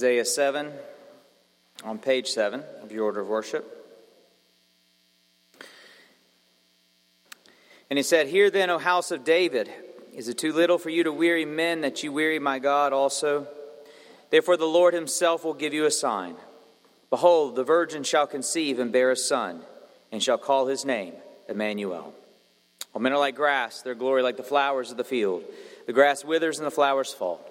Isaiah 7 on page 7 of your order of worship. And he said, Hear then, O house of David, is it too little for you to weary men that you weary my God also? Therefore the Lord himself will give you a sign. Behold, the virgin shall conceive and bear a son, and shall call his name Emmanuel. All men are like grass, their glory like the flowers of the field. The grass withers and the flowers fall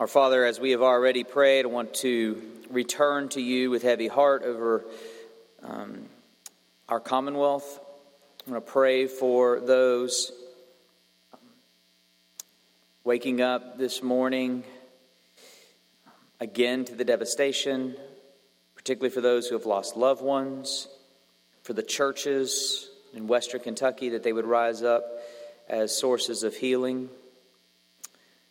Our Father, as we have already prayed, I want to return to you with heavy heart over um, our Commonwealth. I want to pray for those waking up this morning again to the devastation, particularly for those who have lost loved ones, for the churches in Western Kentucky that they would rise up as sources of healing.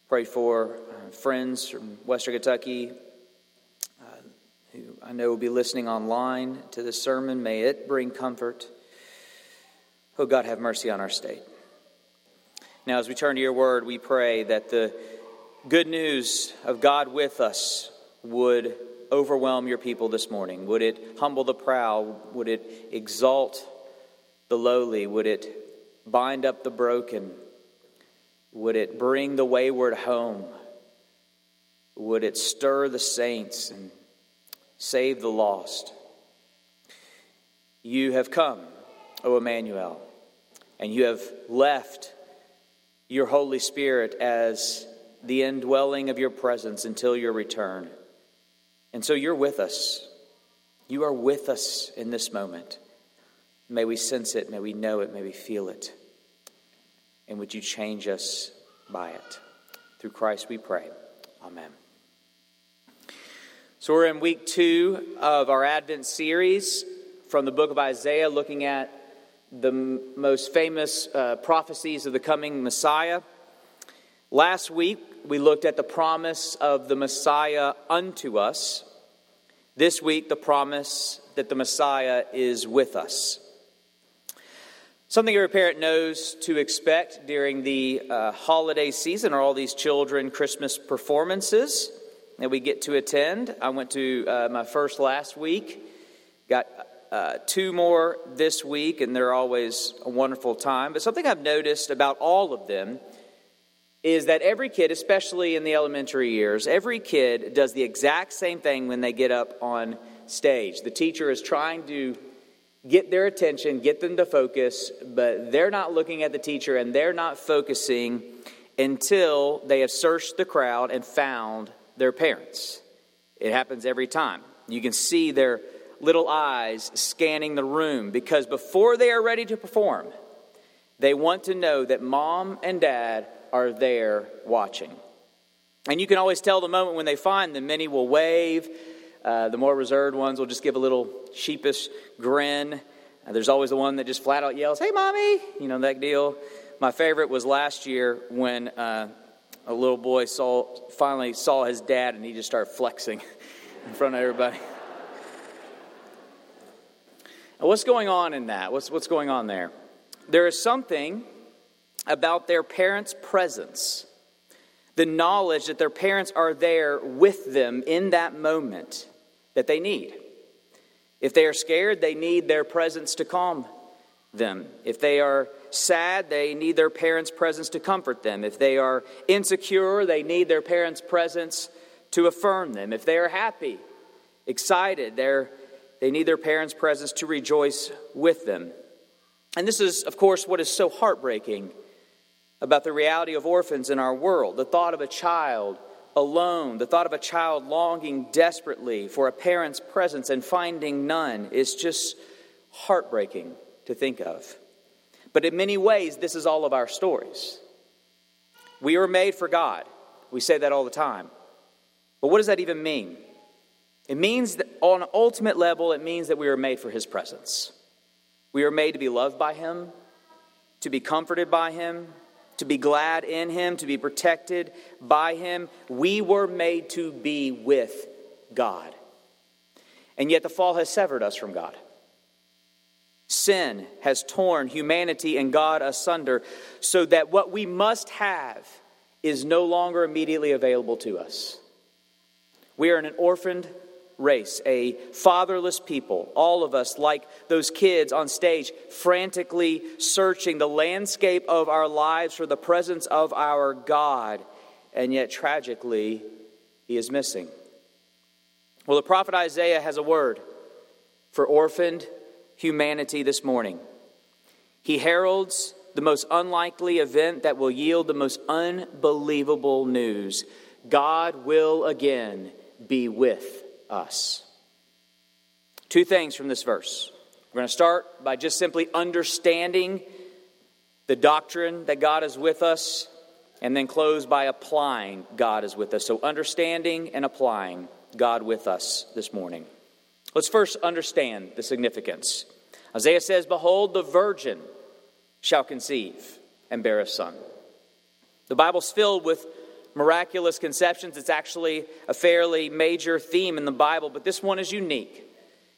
Pray for uh, friends from Western Kentucky uh, who I know will be listening online to this sermon. May it bring comfort. Oh, God, have mercy on our state. Now, as we turn to your word, we pray that the good news of God with us would overwhelm your people this morning. Would it humble the proud? Would it exalt the lowly? Would it bind up the broken? Would it bring the wayward home? Would it stir the saints and save the lost? You have come, O Emmanuel, and you have left your Holy Spirit as the indwelling of your presence until your return. And so you're with us. You are with us in this moment. May we sense it, may we know it, may we feel it. And would you change us by it? Through Christ we pray. Amen. So we're in week two of our Advent series from the book of Isaiah, looking at the m- most famous uh, prophecies of the coming Messiah. Last week, we looked at the promise of the Messiah unto us. This week, the promise that the Messiah is with us. Something every parent knows to expect during the uh, holiday season are all these children Christmas performances that we get to attend. I went to uh, my first last week, got uh, two more this week, and they're always a wonderful time. But something I've noticed about all of them is that every kid, especially in the elementary years, every kid does the exact same thing when they get up on stage. The teacher is trying to get their attention, get them to focus, but they're not looking at the teacher and they're not focusing until they have searched the crowd and found their parents. It happens every time. You can see their little eyes scanning the room because before they are ready to perform, they want to know that mom and dad are there watching. And you can always tell the moment when they find them. Many will wave, uh, the more reserved ones will just give a little sheepish grin. Uh, there's always the one that just flat out yells, Hey, mommy! You know, that deal. My favorite was last year when uh, a little boy saw, finally saw his dad and he just started flexing in front of everybody. What's going on in that? What's, what's going on there? There is something about their parents' presence the knowledge that their parents are there with them in that moment that they need. If they are scared, they need their presence to calm them. If they are sad, they need their parents' presence to comfort them. If they are insecure, they need their parents' presence to affirm them. If they are happy, excited, they need their parents' presence to rejoice with them. And this is, of course, what is so heartbreaking about the reality of orphans in our world. The thought of a child alone, the thought of a child longing desperately for a parent's presence and finding none is just heartbreaking to think of. But in many ways, this is all of our stories. We were made for God. We say that all the time. But what does that even mean? It means that on an ultimate level, it means that we are made for His presence. We are made to be loved by Him, to be comforted by Him, to be glad in Him, to be protected by Him. We were made to be with God. And yet the fall has severed us from God. Sin has torn humanity and God asunder so that what we must have is no longer immediately available to us. We are in an orphaned race, a fatherless people, all of us, like those kids on stage, frantically searching the landscape of our lives for the presence of our God, and yet tragically, he is missing. Well, the prophet Isaiah has a word for orphaned humanity this morning. He heralds the most unlikely event that will yield the most unbelievable news God will again be with us. Two things from this verse. We're going to start by just simply understanding the doctrine that God is with us, and then close by applying God is with us. So, understanding and applying God with us this morning. Let's first understand the significance. Isaiah says, Behold, the virgin shall conceive and bear a son. The Bible's filled with miraculous conceptions. It's actually a fairly major theme in the Bible, but this one is unique.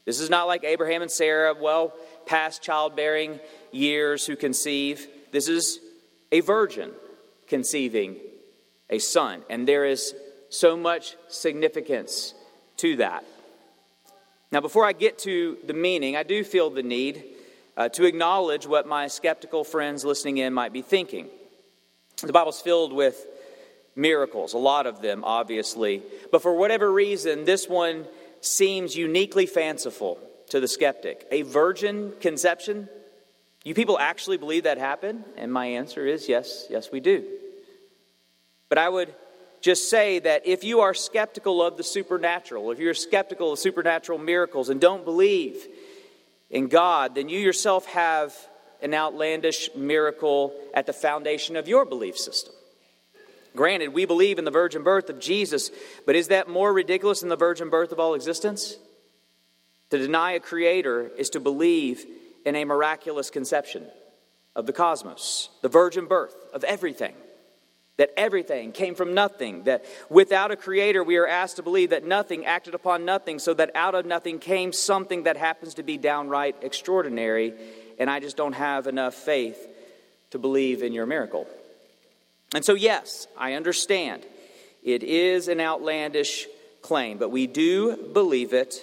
This is not like Abraham and Sarah, well past childbearing years who conceive. This is a virgin conceiving a son, and there is so much significance to that. Now, before I get to the meaning, I do feel the need uh, to acknowledge what my skeptical friends listening in might be thinking. The Bible's filled with miracles, a lot of them, obviously. But for whatever reason, this one seems uniquely fanciful to the skeptic. A virgin conception? You people actually believe that happened? And my answer is yes, yes, we do. But I would just say that if you are skeptical of the supernatural, if you're skeptical of supernatural miracles and don't believe in God, then you yourself have an outlandish miracle at the foundation of your belief system. Granted, we believe in the virgin birth of Jesus, but is that more ridiculous than the virgin birth of all existence? To deny a creator is to believe in a miraculous conception of the cosmos, the virgin birth of everything. That everything came from nothing, that without a creator, we are asked to believe that nothing acted upon nothing, so that out of nothing came something that happens to be downright extraordinary, and I just don't have enough faith to believe in your miracle. And so, yes, I understand it is an outlandish claim, but we do believe it,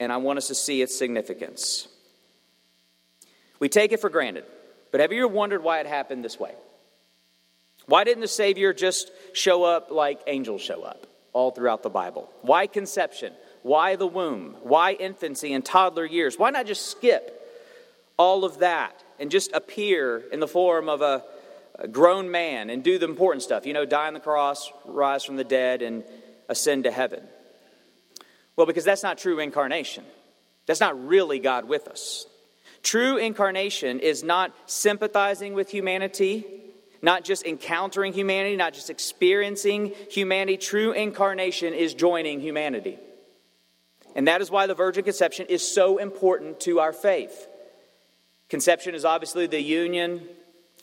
and I want us to see its significance. We take it for granted, but have you ever wondered why it happened this way? Why didn't the Savior just show up like angels show up all throughout the Bible? Why conception? Why the womb? Why infancy and toddler years? Why not just skip all of that and just appear in the form of a grown man and do the important stuff, you know, die on the cross, rise from the dead, and ascend to heaven? Well, because that's not true incarnation. That's not really God with us. True incarnation is not sympathizing with humanity, not just encountering humanity, not just experiencing humanity. True incarnation is joining humanity. And that is why the virgin conception is so important to our faith. Conception is obviously the union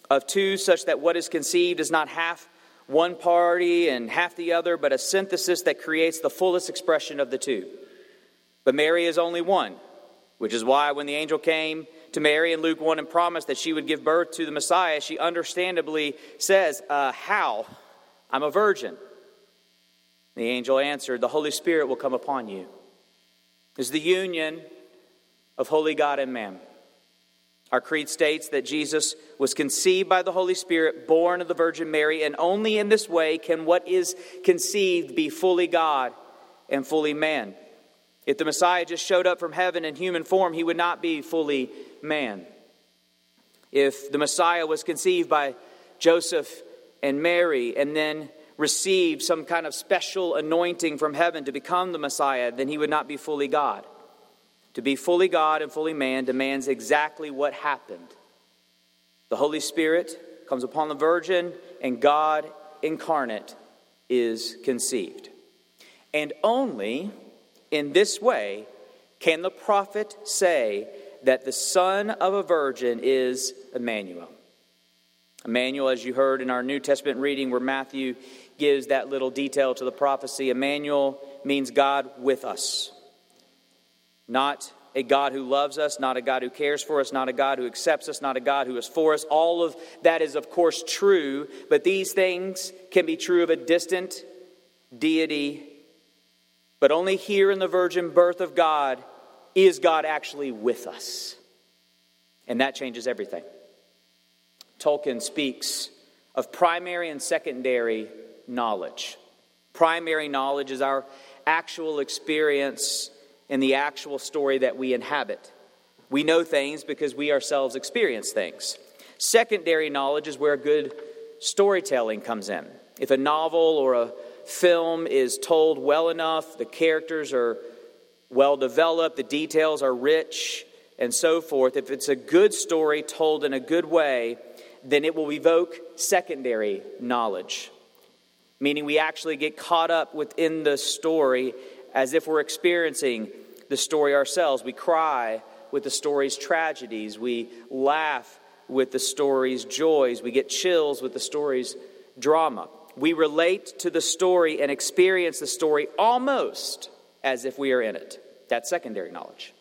of two, such that what is conceived is not half one party and half the other, but a synthesis that creates the fullest expression of the two. But Mary is only one, which is why when the angel came to Mary in Luke 1 and promised that she would give birth to the Messiah, she understandably says, uh, How? I'm a virgin. The angel answered, The Holy Spirit will come upon you, is the union of holy God and man. Our creed states that Jesus was conceived by the Holy Spirit, born of the Virgin Mary, and only in this way can what is conceived be fully God and fully man. If the Messiah just showed up from heaven in human form, he would not be fully man. If the Messiah was conceived by Joseph and Mary and then received some kind of special anointing from heaven to become the Messiah, then he would not be fully God. To be fully God and fully man demands exactly what happened. The Holy Spirit comes upon the Virgin, and God incarnate is conceived. And only in this way can the prophet say that the son of a virgin is Emmanuel. Emmanuel, as you heard in our New Testament reading, where Matthew gives that little detail to the prophecy, Emmanuel means God with us. Not a God who loves us, not a God who cares for us, not a God who accepts us, not a God who is for us. All of that is, of course, true, but these things can be true of a distant deity. But only here in the virgin birth of God is God actually with us. And that changes everything. Tolkien speaks of primary and secondary knowledge. Primary knowledge is our actual experience in the actual story that we inhabit. We know things because we ourselves experience things. Secondary knowledge is where good storytelling comes in. If a novel or a film is told well enough, the characters are well developed, the details are rich, and so forth, if it's a good story told in a good way, then it will evoke secondary knowledge. Meaning we actually get caught up within the story as if we're experiencing the story ourselves. We cry with the story's tragedies. We laugh with the story's joys. We get chills with the story's drama. We relate to the story and experience the story almost as if we are in it. That's secondary knowledge.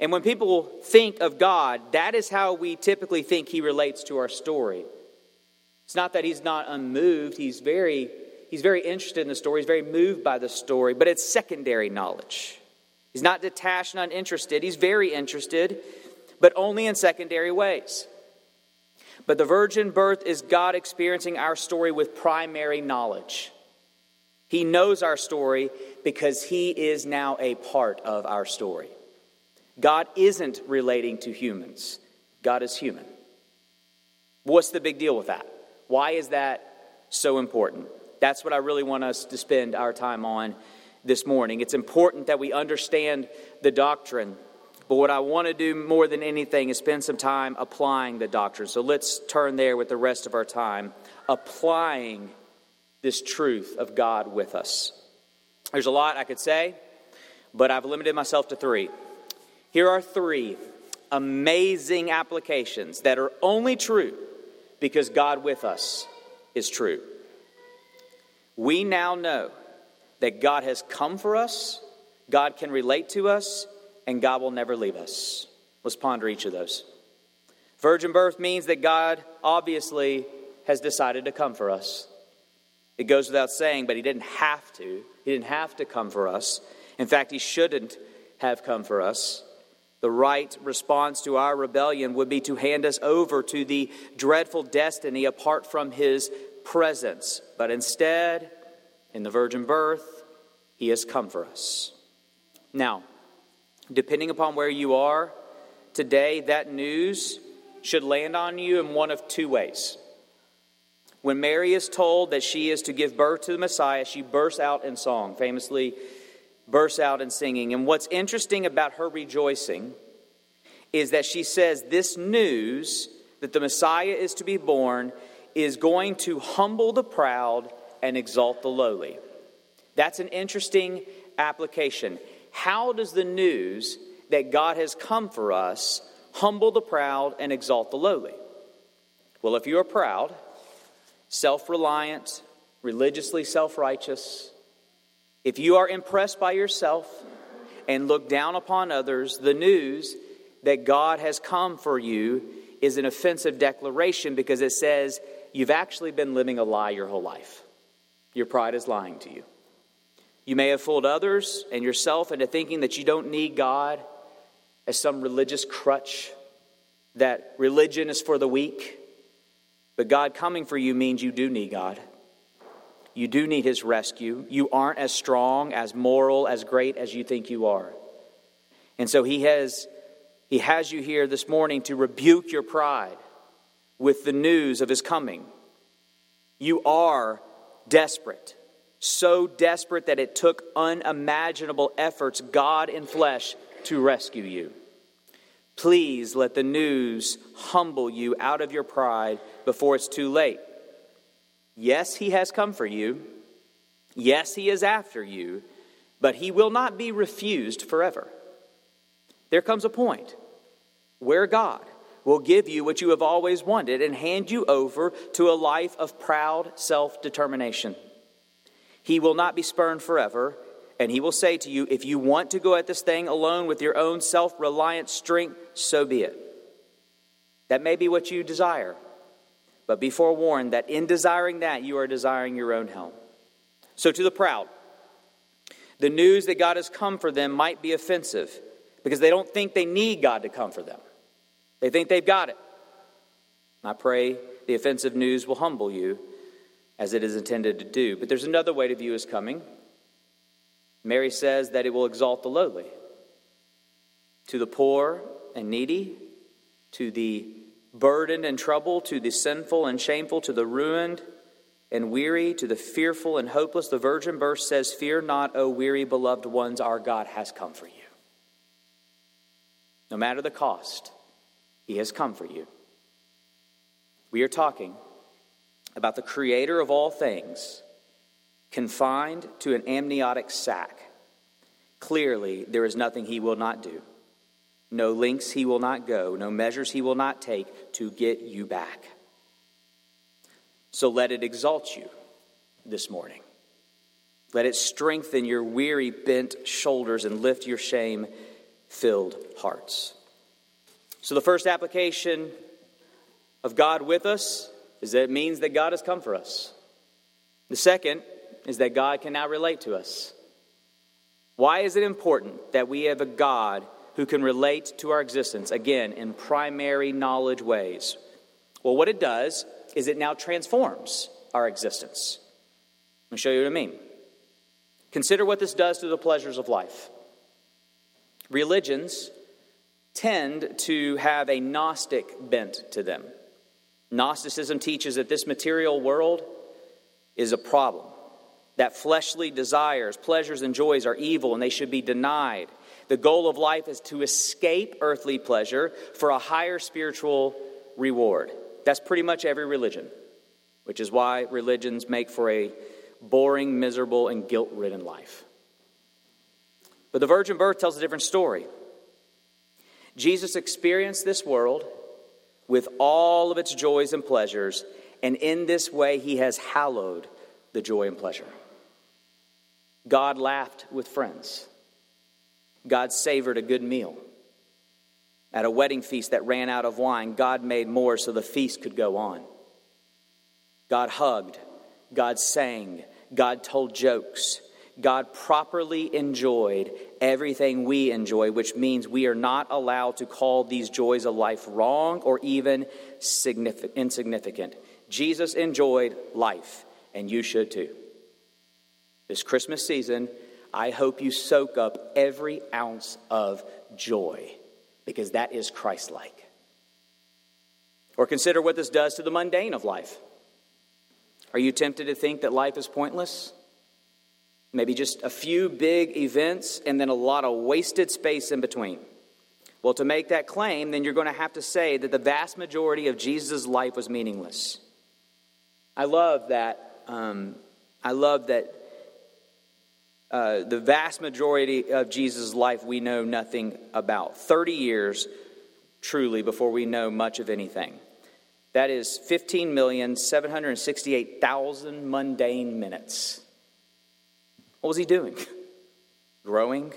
And when people think of God, that is how we typically think He relates to our story. It's not that He's not unmoved, He's very He's very interested in the story, he's very moved by the story, but it's secondary knowledge. He's not detached and uninterested. He's very interested, but only in secondary ways. But the virgin birth is God experiencing our story with primary knowledge. He knows our story because He is now a part of our story. God isn't relating to humans, God is human. What's the big deal with that? Why is that so important? That's what I really want us to spend our time on this morning. It's important that we understand the doctrine, but what I want to do more than anything is spend some time applying the doctrine. So let's turn there with the rest of our time, applying this truth of God with us. There's a lot I could say, but I've limited myself to three. Here are three amazing applications that are only true because God with us is true. We now know that God has come for us, God can relate to us, and God will never leave us. Let's ponder each of those. Virgin birth means that God obviously has decided to come for us. It goes without saying, but He didn't have to. He didn't have to come for us. In fact, He shouldn't have come for us. The right response to our rebellion would be to hand us over to the dreadful destiny apart from His presence, but instead, in the virgin birth, he has come for us. Now, depending upon where you are today, that news should land on you in one of two ways. When Mary is told that she is to give birth to the Messiah, she bursts out in song, famously bursts out in singing. And what's interesting about her rejoicing is that she says this news that the Messiah is to be born is going to humble the proud and exalt the lowly. That's an interesting application. How does the news that God has come for us humble the proud and exalt the lowly? Well, if you are proud, self reliant, religiously self righteous, if you are impressed by yourself and look down upon others, the news that God has come for you is an offensive declaration because it says you've actually been living a lie your whole life. Your pride is lying to you. You may have fooled others and yourself into thinking that you don't need God as some religious crutch, that religion is for the weak. But God coming for you means you do need God. You do need His rescue. You aren't as strong, as moral, as great as you think you are. And so He has, he has you here this morning to rebuke your pride with the news of His coming. You are desperate so desperate that it took unimaginable efforts, God in flesh, to rescue you. Please let the news humble you out of your pride before it's too late. Yes, He has come for you. Yes, He is after you, but He will not be refused forever. There comes a point where God will give you what you have always wanted and hand you over to a life of proud self determination. He will not be spurned forever. And he will say to you, If you want to go at this thing alone with your own self reliant strength, so be it. That may be what you desire. But be forewarned that in desiring that, you are desiring your own hell. So, to the proud, the news that God has come for them might be offensive because they don't think they need God to come for them. They think they've got it. I pray the offensive news will humble you as it is intended to do. But there's another way to view his coming. Mary says that it will exalt the lowly. To the poor and needy, to the burdened and troubled, to the sinful and shameful, to the ruined and weary, to the fearful and hopeless, the virgin birth says, Fear not, O weary beloved ones, our God has come for you. No matter the cost, he has come for you. We are talking about the creator of all things, confined to an amniotic sac. Clearly, there is nothing he will not do, no lengths he will not go, no measures he will not take to get you back. So let it exalt you this morning. Let it strengthen your weary, bent shoulders and lift your shame filled hearts. So, the first application of God with us is that it means that God has come for us. The second is that God can now relate to us. Why is it important that we have a God who can relate to our existence, again, in primary knowledge ways? Well, what it does is it now transforms our existence. Let me show you what I mean. Consider what this does to the pleasures of life. Religions tend to have a Gnostic bent to them. Gnosticism teaches that this material world is a problem, that fleshly desires, pleasures, and joys are evil and they should be denied. The goal of life is to escape earthly pleasure for a higher spiritual reward. That's pretty much every religion, which is why religions make for a boring, miserable, and guilt ridden life. But the virgin birth tells a different story. Jesus experienced this world with all of its joys and pleasures, and in this way he has hallowed the joy and pleasure. God laughed with friends. God savored a good meal. At a wedding feast that ran out of wine, God made more so the feast could go on. God hugged, God sang, God told jokes, God properly enjoyed everything we enjoy, which means we are not allowed to call these joys of life wrong or even insignificant. Jesus enjoyed life, and you should too. This Christmas season, I hope you soak up every ounce of joy because that is Christ like. Or consider what this does to the mundane of life. Are you tempted to think that life is pointless? Maybe just a few big events, and then a lot of wasted space in between. Well, to make that claim, then you're going to have to say that the vast majority of Jesus' life was meaningless. I love that. Um, I love that uh, the vast majority of Jesus' life we know nothing about. 30 years, truly, before we know much of anything. That is 15,768,000 mundane minutes. What was he doing? Growing,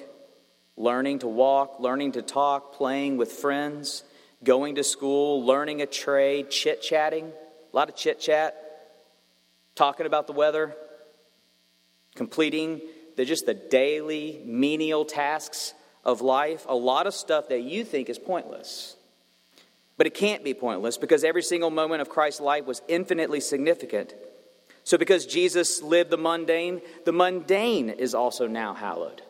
learning to walk, learning to talk, playing with friends, going to school, learning a trade, chit chatting, a lot of chit chat, talking about the weather, completing the just the daily menial tasks of life, a lot of stuff that you think is pointless. But it can't be pointless because every single moment of Christ's life was infinitely significant. So, because Jesus lived the mundane, the mundane is also now hallowed.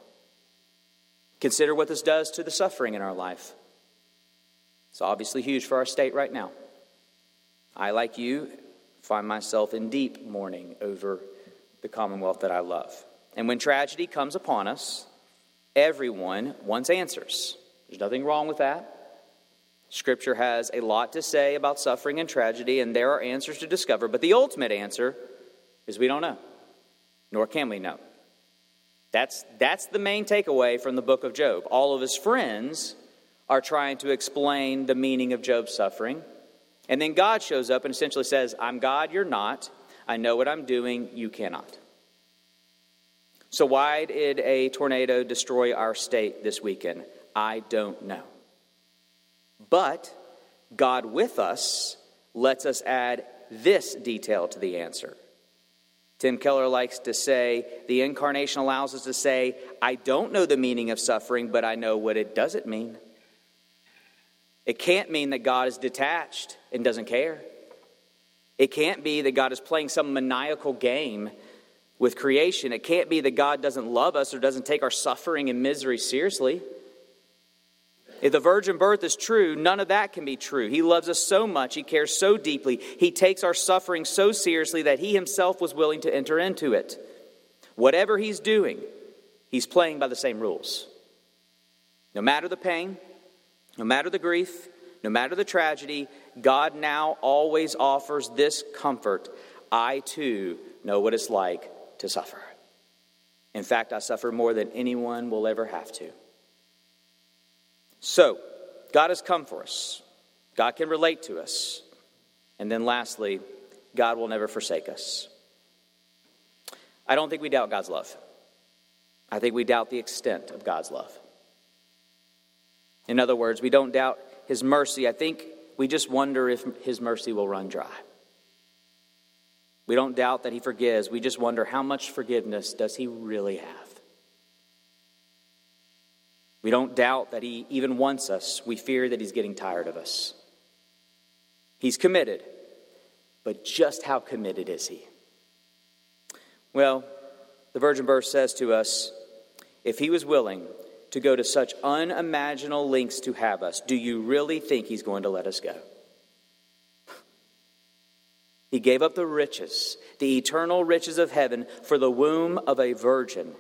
Consider what this does to the suffering in our life. It's obviously huge for our state right now. I, like you, find myself in deep mourning over the commonwealth that I love. And when tragedy comes upon us, everyone wants answers. There's nothing wrong with that. Scripture has a lot to say about suffering and tragedy, and there are answers to discover. But the ultimate answer is we don't know, nor can we know. That's, that's the main takeaway from the book of Job. All of his friends are trying to explain the meaning of Job's suffering. And then God shows up and essentially says, I'm God, you're not. I know what I'm doing, you cannot. So, why did a tornado destroy our state this weekend? I don't know. But God with us lets us add this detail to the answer. Tim Keller likes to say the incarnation allows us to say, I don't know the meaning of suffering, but I know what it doesn't mean. It can't mean that God is detached and doesn't care. It can't be that God is playing some maniacal game with creation. It can't be that God doesn't love us or doesn't take our suffering and misery seriously. If the virgin birth is true, none of that can be true. He loves us so much, He cares so deeply, He takes our suffering so seriously that He Himself was willing to enter into it. Whatever He's doing, He's playing by the same rules. No matter the pain, no matter the grief, no matter the tragedy, God now always offers this comfort I too know what it's like to suffer. In fact, I suffer more than anyone will ever have to. So, God has come for us. God can relate to us. And then lastly, God will never forsake us. I don't think we doubt God's love. I think we doubt the extent of God's love. In other words, we don't doubt His mercy. I think we just wonder if His mercy will run dry. We don't doubt that He forgives. We just wonder how much forgiveness does He really have? We don't doubt that He even wants us. We fear that He's getting tired of us. He's committed, but just how committed is He? Well, the virgin birth says to us if He was willing to go to such unimaginable lengths to have us, do you really think He's going to let us go? He gave up the riches, the eternal riches of heaven, for the womb of a virgin.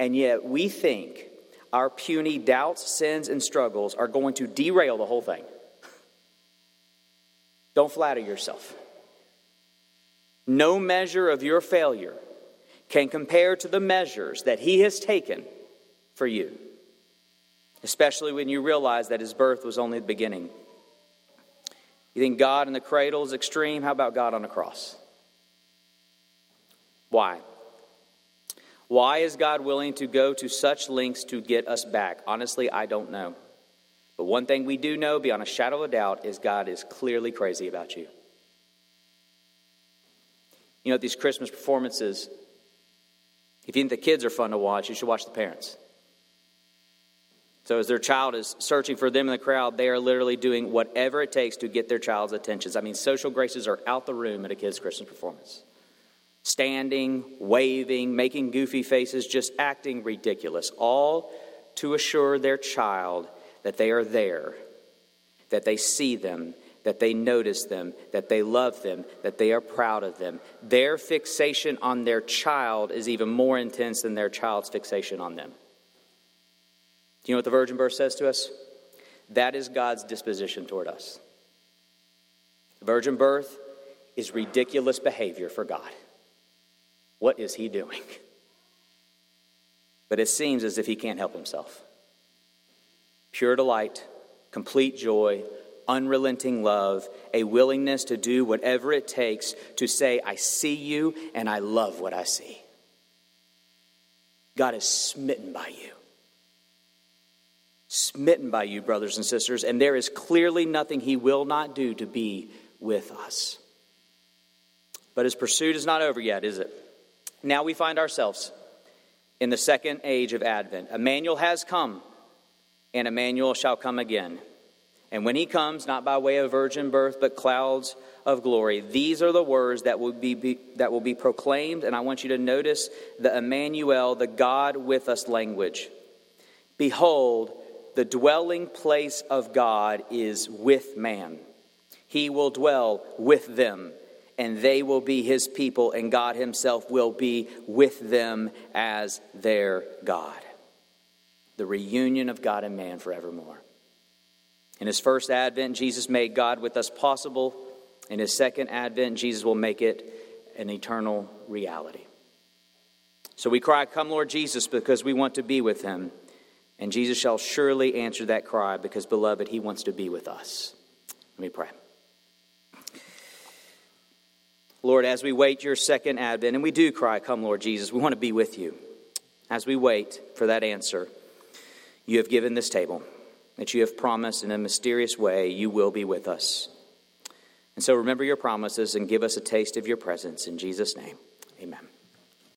And yet we think our puny doubts, sins, and struggles are going to derail the whole thing. Don't flatter yourself. No measure of your failure can compare to the measures that He has taken for you, especially when you realize that His birth was only the beginning. You think God in the cradle is extreme? How about God on the cross? Why? Why is God willing to go to such lengths to get us back? Honestly, I don't know. But one thing we do know beyond a shadow of a doubt is God is clearly crazy about you. You know, these Christmas performances, if you think the kids are fun to watch, you should watch the parents. So, as their child is searching for them in the crowd, they are literally doing whatever it takes to get their child's attention. I mean, social graces are out the room at a kid's Christmas performance standing, waving, making goofy faces, just acting ridiculous, all to assure their child that they are there, that they see them, that they notice them, that they love them, that they are proud of them. Their fixation on their child is even more intense than their child's fixation on them. Do you know what the virgin birth says to us? That is God's disposition toward us. The virgin birth is ridiculous behavior for God. What is he doing? But it seems as if he can't help himself. Pure delight, complete joy, unrelenting love, a willingness to do whatever it takes to say, I see you and I love what I see. God is smitten by you. Smitten by you, brothers and sisters, and there is clearly nothing he will not do to be with us. But his pursuit is not over yet, is it? Now we find ourselves in the second age of Advent. Emmanuel has come, and Emmanuel shall come again. And when he comes, not by way of virgin birth, but clouds of glory, these are the words that will be, be, that will be proclaimed. And I want you to notice the Emmanuel, the God with us language. Behold, the dwelling place of God is with man. He will dwell with them and they will be his people, and God himself will be with them as their God. The reunion of God and man forevermore. In his first advent, Jesus made God with us possible. In his second advent, Jesus will make it an eternal reality. So we cry, Come, Lord Jesus, because we want to be with him. And Jesus shall surely answer that cry because, beloved, he wants to be with us. Let me pray. Lord, as we wait your second advent, and we do cry, Come, Lord Jesus, we want to be with you. As we wait for that answer, you have given this table, that you have promised in a mysterious way you will be with us. And so remember your promises and give us a taste of your presence. In Jesus' name, amen.